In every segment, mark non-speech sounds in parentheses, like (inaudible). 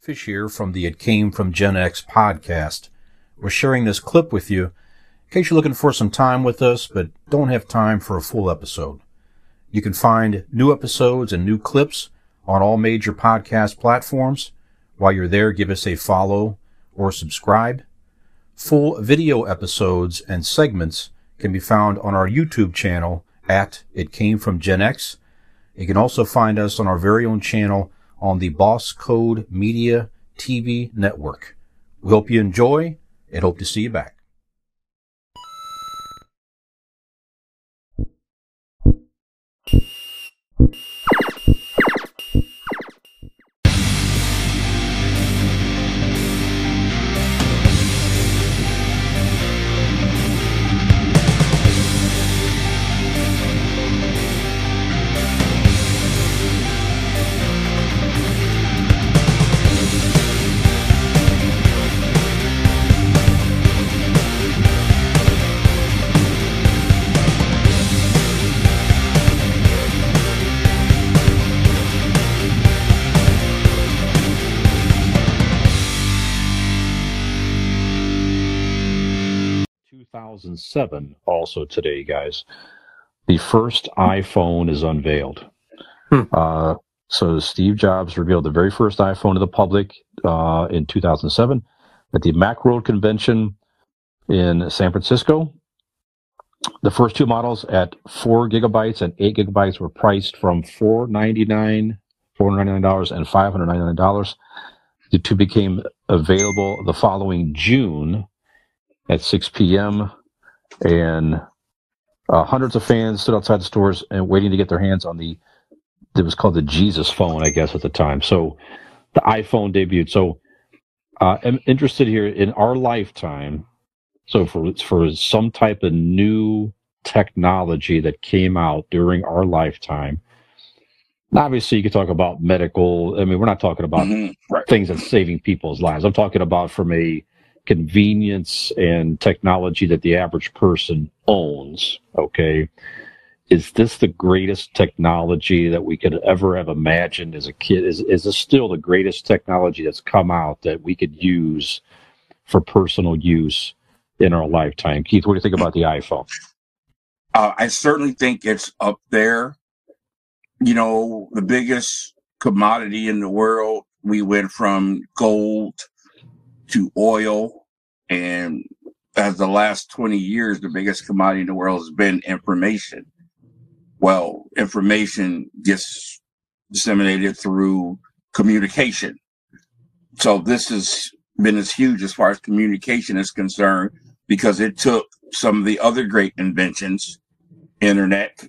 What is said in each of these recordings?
Fish here from the It Came from Gen X podcast. We're sharing this clip with you in case you're looking for some time with us but don't have time for a full episode. You can find new episodes and new clips on all major podcast platforms. While you're there, give us a follow or subscribe. Full video episodes and segments can be found on our YouTube channel at It Came From Gen X. You can also find us on our very own channel on the Boss Code Media TV network. We hope you enjoy and hope to see you back. 2007, also today, guys, the first iPhone is unveiled. Hmm. Uh, so Steve Jobs revealed the very first iPhone to the public uh, in 2007 at the Macworld convention in San Francisco. The first two models at four gigabytes and eight gigabytes were priced from 499, $499 and $599. The two became available the following June at 6 p.m and uh, hundreds of fans stood outside the stores and waiting to get their hands on the it was called the Jesus phone, I guess, at the time. So the iPhone debuted. So uh, I'm interested here in our lifetime. So for for some type of new technology that came out during our lifetime. Obviously, you could talk about medical. I mean, we're not talking about mm-hmm. right. things that's saving people's lives. I'm talking about from a convenience and technology that the average person owns, okay, is this the greatest technology that we could ever have imagined as a kid? Is, is this still the greatest technology that's come out that we could use for personal use in our lifetime? Keith, what do you think about the iPhone? Uh, I certainly think it's up there. You know, the biggest commodity in the world, we went from gold to oil. And as the last 20 years, the biggest commodity in the world has been information. Well, information gets disseminated through communication. So this has been as huge as far as communication is concerned because it took some of the other great inventions, internet,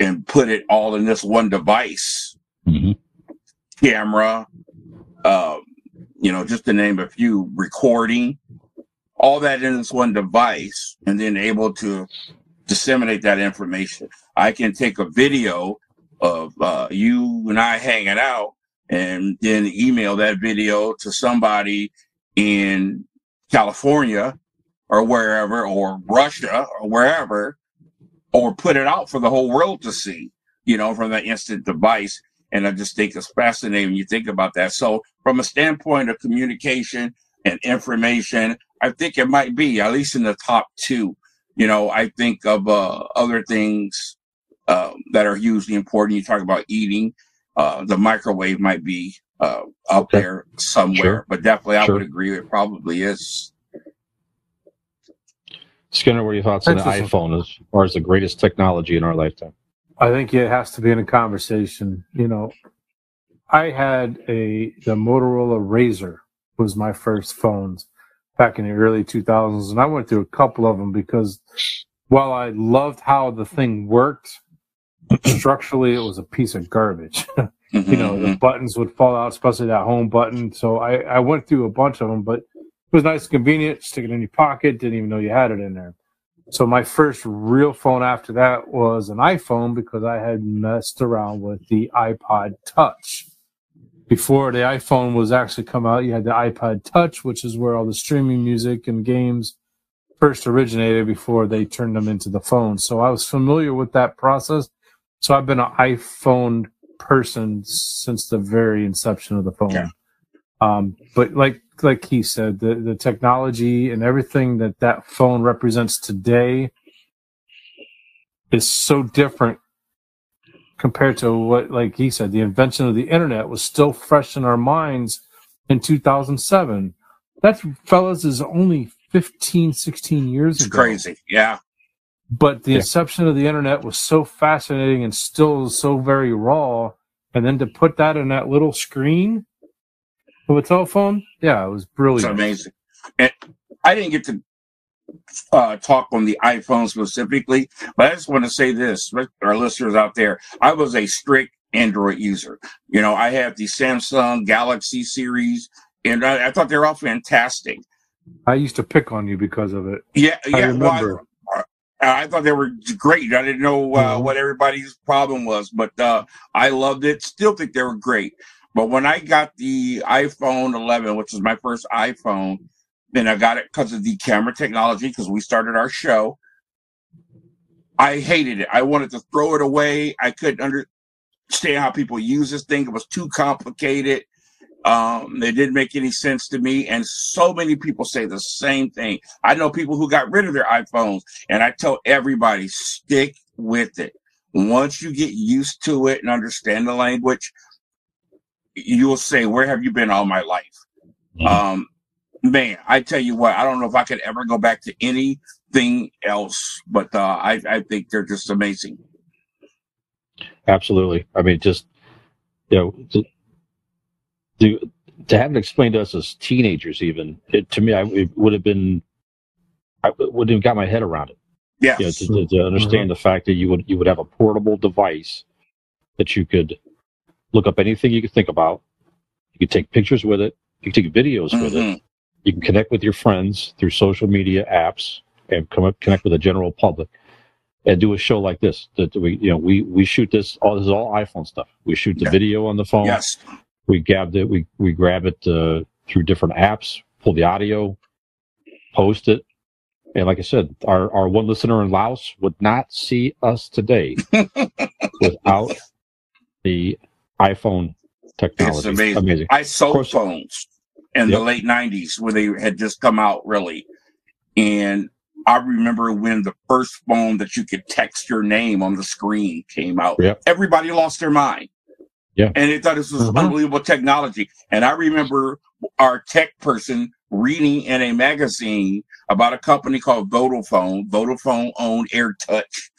and put it all in this one device, mm-hmm. camera, um, you know, just to name a few, recording, all that in this one device, and then able to disseminate that information. I can take a video of uh, you and I hanging out and then email that video to somebody in California or wherever, or Russia or wherever, or put it out for the whole world to see, you know, from that instant device. And I just think it's fascinating when you think about that. So, from a standpoint of communication and information, I think it might be at least in the top two. You know, I think of uh, other things uh, that are hugely important. You talk about eating, uh, the microwave might be uh, out there somewhere, sure. but definitely I sure. would agree it probably is. Skinner, what are your thoughts on the iPhone as far as the greatest technology in our lifetime? I think it has to be in a conversation. You know, I had a the Motorola Razr was my first phones back in the early 2000s, and I went through a couple of them because while I loved how the thing worked, structurally it was a piece of garbage. (laughs) you know, the mm-hmm. buttons would fall out, especially that home button. So I, I went through a bunch of them, but it was nice and convenient. Stick it in your pocket, didn't even know you had it in there. So my first real phone after that was an iPhone because I had messed around with the iPod Touch. Before the iPhone was actually come out, you had the iPod Touch, which is where all the streaming music and games first originated before they turned them into the phone. So I was familiar with that process. So I've been an iPhone person since the very inception of the phone. Yeah. Um, but like like he said, the the technology and everything that that phone represents today is so different compared to what, like he said, the invention of the internet was still fresh in our minds in 2007. That, fellas, is only 15, 16 years it's ago. crazy. Yeah. But the yeah. inception of the internet was so fascinating and still so very raw. And then to put that in that little screen of a telephone, yeah, it was brilliant. It's amazing. And I didn't get to uh, talk on the iPhone specifically, but I just want to say this, our listeners out there, I was a strict Android user. You know, I had the Samsung Galaxy series, and I, I thought they were all fantastic. I used to pick on you because of it. Yeah, yeah. I remember. Well, I, I, thought they were great. I didn't know uh, mm-hmm. what everybody's problem was, but uh, I loved it. Still think they were great. But when I got the iPhone 11, which was my first iPhone, and I got it because of the camera technology because we started our show. I hated it. I wanted to throw it away. I couldn't understand how people use this thing. It was too complicated. Um, it didn't make any sense to me. And so many people say the same thing. I know people who got rid of their iPhones, and I tell everybody stick with it. Once you get used to it and understand the language, you'll say, Where have you been all my life? Mm-hmm. Um, man, I tell you what, I don't know if I could ever go back to anything else, but uh, I, I think they're just amazing. Absolutely. I mean, just you know, to, to, to have it explained to us as teenagers, even it, to me, I, it would have been, I wouldn't have got my head around it. Yeah, you know, to, to, to, understand mm-hmm. the fact that you would you would have a portable device that you could look up anything you can think about. You can take pictures with it. You can take videos mm-hmm. with it. Mm-hmm. You can connect with your friends through social media apps and come up, connect with the general public and do a show like this. That we, you know, we, we shoot this all, this is all iPhone stuff. We shoot the yeah. video on the phone. Yes. We grab it, we, we grab it, uh, through different apps, pull the audio, post it. And like I said, our, our one listener in Laos would not see us today (laughs) without the iPhone technology. It's amazing. amazing. I sold phones in yep. the late 90s when they had just come out really. And I remember when the first phone that you could text your name on the screen came out. Yep. Everybody lost their mind. Yeah. And they thought this was mm-hmm. unbelievable technology. And I remember our tech person reading in a magazine about a company called Vodafone. Vodafone owned AirTouch.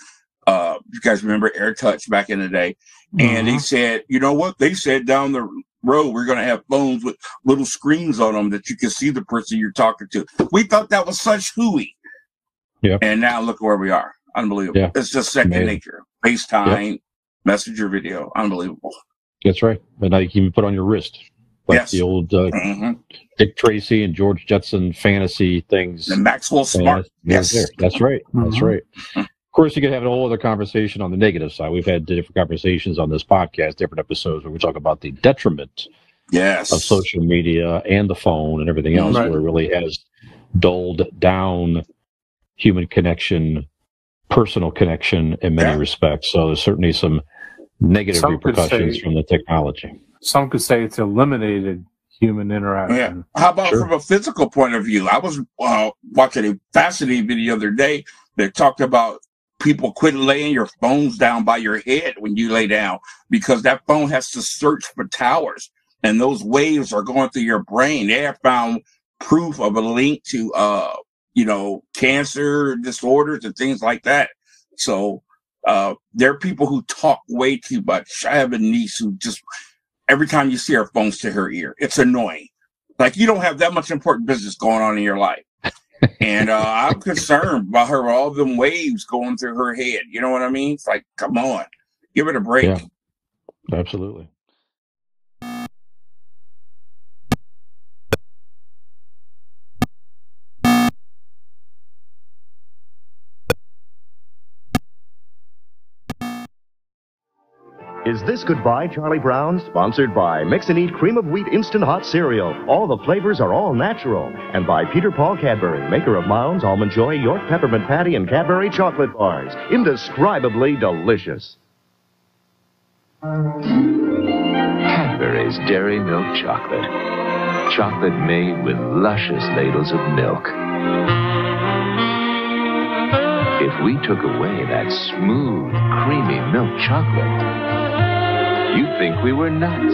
Uh, you guys remember Air Touch back in the day? Mm-hmm. And they mm-hmm. said, you know what? They said down the road, we're going to have phones with little screens on them that you can see the person you're talking to. We thought that was such hooey. Yeah. And now look where we are. Unbelievable. Yeah. It's just second Amazing. nature. FaceTime, yep. messenger video. Unbelievable. That's right. And now you can even put on your wrist. Like yes. the old uh, mm-hmm. Dick Tracy and George Jetson fantasy things. The Maxwell Smart. yes. That's right. That's mm-hmm. right. Of course, you could have a whole other conversation on the negative side. We've had different conversations on this podcast, different episodes where we talk about the detriment yes. of social media and the phone and everything else, right. where it really has dulled down human connection, personal connection in many yeah. respects. So there's certainly some negative some repercussions say, from the technology. Some could say it's eliminated human interaction. Yeah. How about sure. from a physical point of view? I was uh, watching a fascinating video the other day that talked about people quit laying your phones down by your head when you lay down because that phone has to search for towers and those waves are going through your brain. They have found proof of a link to, uh, you know, cancer disorders and things like that. So, uh, there are people who talk way too much. I have a niece who just, every time you see her phone's to her ear, it's annoying. Like you don't have that much important business going on in your life and uh, (laughs) I'm concerned about her all them waves going through her head. You know what I mean? It's like, come on, give it a break. Yeah, absolutely. Is This Goodbye Charlie Brown? Sponsored by Mix and Eat Cream of Wheat Instant Hot Cereal. All the flavors are all natural. And by Peter Paul Cadbury, maker of Mounds, Almond Joy, York Peppermint Patty, and Cadbury Chocolate Bars. Indescribably delicious. Cadbury's Dairy Milk Chocolate. Chocolate made with luscious ladles of milk. If we took away that smooth, creamy milk chocolate, you'd think we were nuts.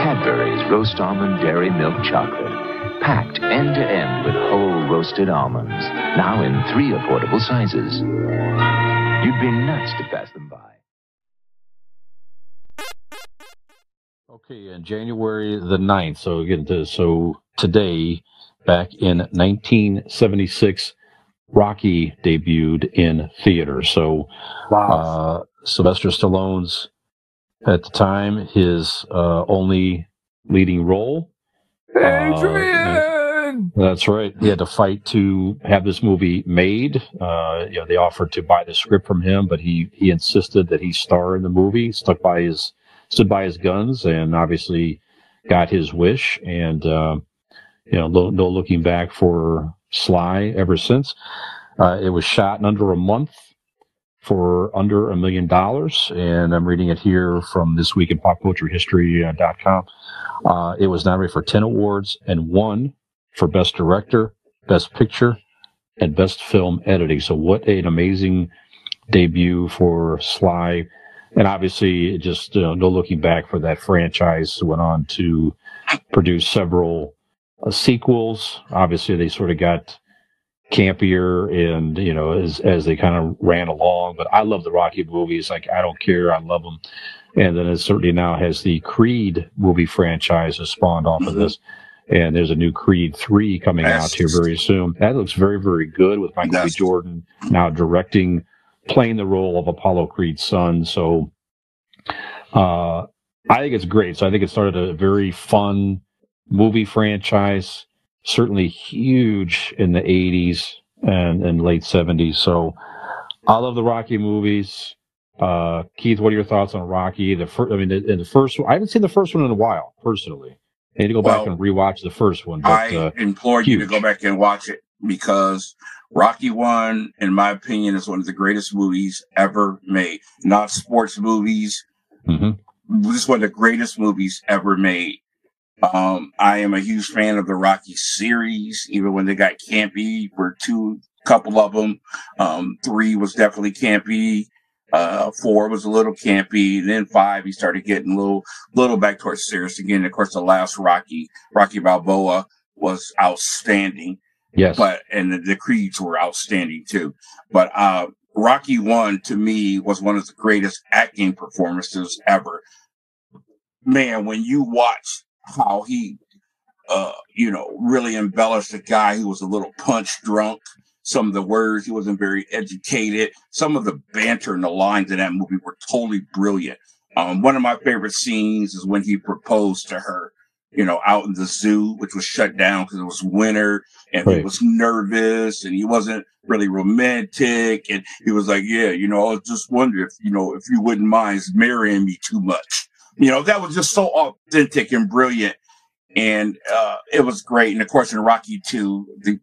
Cadbury's Roast Almond Dairy Milk Chocolate, packed end to end with whole roasted almonds, now in three affordable sizes. You'd be nuts to pass them by. Okay, in January the 9th, so again, to, so today, back in 1976, Rocky debuted in theaters. So, Wow. uh, Sylvester Stallone's, at the time, his uh, only leading role. Adrian! That's right. He had to fight to have this movie made. Uh, you know, they offered to buy the script from him, but he he insisted that he star in the movie. Stuck by his stood by his guns, and obviously got his wish. And uh, you know, no, no looking back for Sly ever since. Uh, it was shot in under a month for under a million dollars, and I'm reading it here from this week in pop culture history.com. Uh, it was nominated for 10 awards and won for Best Director, Best Picture, and Best Film Editing. So, what an amazing debut for Sly. And obviously, just uh, no looking back for that franchise. Went on to produce several uh, sequels. Obviously, they sort of got campier and you know as as they kind of ran along. But i love the rocky movies. Like i don't care. I love them and then it certainly now has the creed movie franchise has spawned off of Mhm. this. And there's a new creed 3 coming out here very soon. That looks very very good with michael b. Jordan now directing playing the role of apollo creed's son. So uh i think it's great. So i think it started a very fun movie franchise certainly huge in the 80s and, and late 70s. So I love the Rocky movies. Uh, Keith, what are your thoughts on Rocky? The first, I mean, in the first one, I haven't seen the first one in a while, personally. I need to go back Well, and rewatch the first one. But I uh, implore you to go back and watch it because Rocky One, in my opinion, is one of the greatest movies ever made. Not sports movies, mhm. this is one of the greatest movies ever made. Um, I am a huge fan of the Rocky series, even when they got campy for two, couple of them. Um, three was definitely campy. Uh, four was a little campy. And then five, he started getting a little, little back towards serious again. Of course, the last Rocky, Rocky Balboa was outstanding yes, but and the, the creeds were outstanding too. But uh, Rocky One to me was one of the greatest acting performances ever. Man, when you watch how he, uh, you know, really embellished a guy who was a little punch drunk. Some of the words he wasn't very educated. Some of the banter and the lines in that movie were totally brilliant. Um, one of my favorite scenes is when he proposed to her, you know, out in the zoo, which was shut down because it was winter and he was nervous and he wasn't really romantic. And he was like, yeah, you know, I was just wondering if, you know, if you wouldn't mind marrying me too much. You know, that was just so authentic and brilliant. And, uh, it was great. And of course, in Rocky 2, the,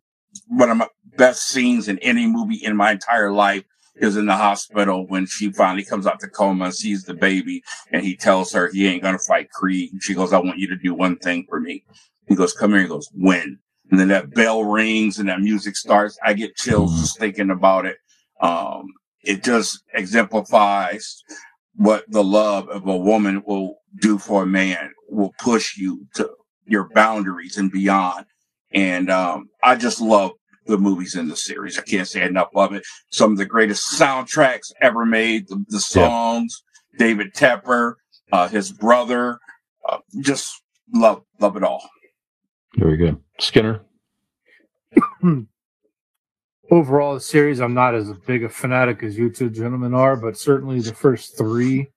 one of my best scenes in any movie in my entire life is in the hospital when she finally comes out the coma and sees the baby and he tells her he ain't going to fight Creed. And she goes, I want you to do one thing for me. He goes, come here. He goes, when? And then that bell rings and that music starts. I get chills Mhm. just thinking about it. Um, it just exemplifies what the love of a woman will do for a man, will push you to your boundaries and beyond. And, um, I just love the movies in the series. I can't say enough of it. Some of the greatest soundtracks ever made, the, the Yeah. songs, David Tepper, uh, his brother, uh, just love, love it all. very good. Skinner. (clears throat) Overall, the series, I'm not as big a fanatic as you two gentlemen are, but certainly the first three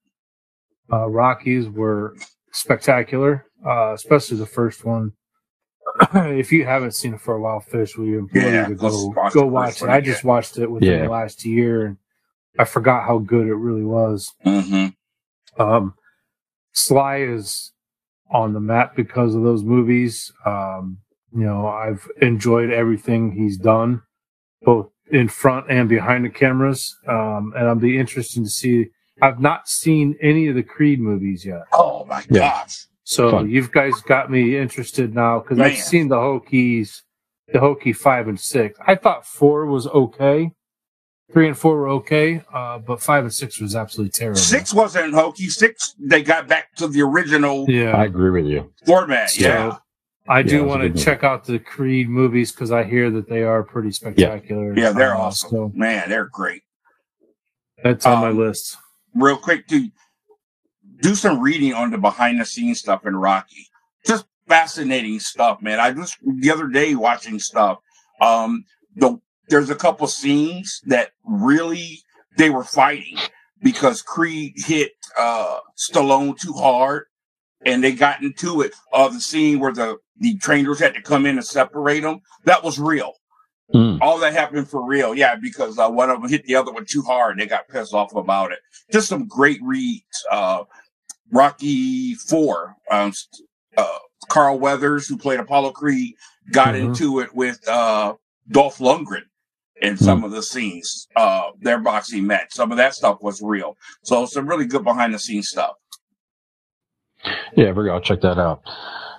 uh, Rockies were spectacular, uh, especially the first one. (clears throat) if you haven't seen it for a while, Fish, we implore Yeah, you to go watch go watch it. I just watched it within Yeah. the last year, and I forgot how good it really was. Mm-hmm. Um, Sly is on the map because of those movies. Um, you know, I've enjoyed everything he's done, both in front and behind the cameras. Um, and I'll be interested to see I've not seen any of the Creed movies yet. Oh my Yeah. gosh. So Fun. you've guys got me interested now because I've seen the Hokies, the Hokie five and six. I thought four was okay, three and four were okay, uh, but five and six was absolutely terrible. Six wasn't hokey. Six, they got back to the original yeah. I agree with you. format. So, yeah. I Yeah, do it want good to movie. check out the Creed movies because I hear that they are pretty spectacular. Yeah, yeah they're Uh, awesome. So Man, they're great. that's on my Um, list. Real quick, do do some reading on the behind the scenes stuff in Rocky. Just fascinating stuff, man. I just the other day watching stuff. Um, the there's a couple scenes that really they were fighting because Creed hit uh Stallone too hard, and they got into it. Uh, the scene where the the trainers had to come in and separate them. That was real. Mm. All that happened for real, yeah, because uh, one of them hit the other one too hard. and They got pissed off about it. Just some great reads. Uh, Rocky Four, um, uh, Carl Weathers, who played Apollo Creed, got Mhm. into it with uh, Dolph Lundgren in some of the scenes. Uh, their boxing match. Some of that stuff was real. So some really good behind the scenes stuff. Yeah, very. I'll check that out.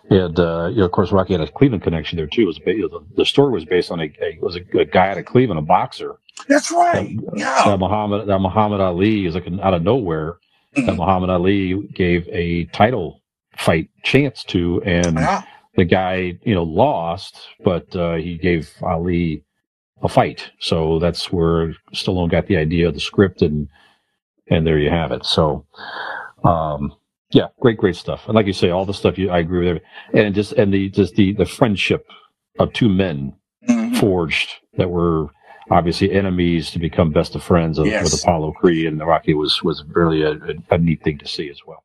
And uh, you know, of course, Rocky had a Cleveland connection there too. It was ba- you know, the, the story was based on a, a was a, a guy out of Cleveland, a boxer. That's right. That, Yeah. that Muhammad that Muhammad Ali is like an, out of nowhere. That Mhm. Muhammad Ali gave a title fight chance to, and Yeah. the guy you know lost, but uh, he gave Ali a fight. So that's where Stallone got the idea of the script, and and there you have it. So, um, yeah, great, great stuff. And like you say, all the stuff you I agree with, every- and just and the just the the friendship of two men Mhm. forged that were obviously enemies to become best of friends of, Yes. with Apollo Creed and the Rocky was was really a, a, a neat thing to see as well.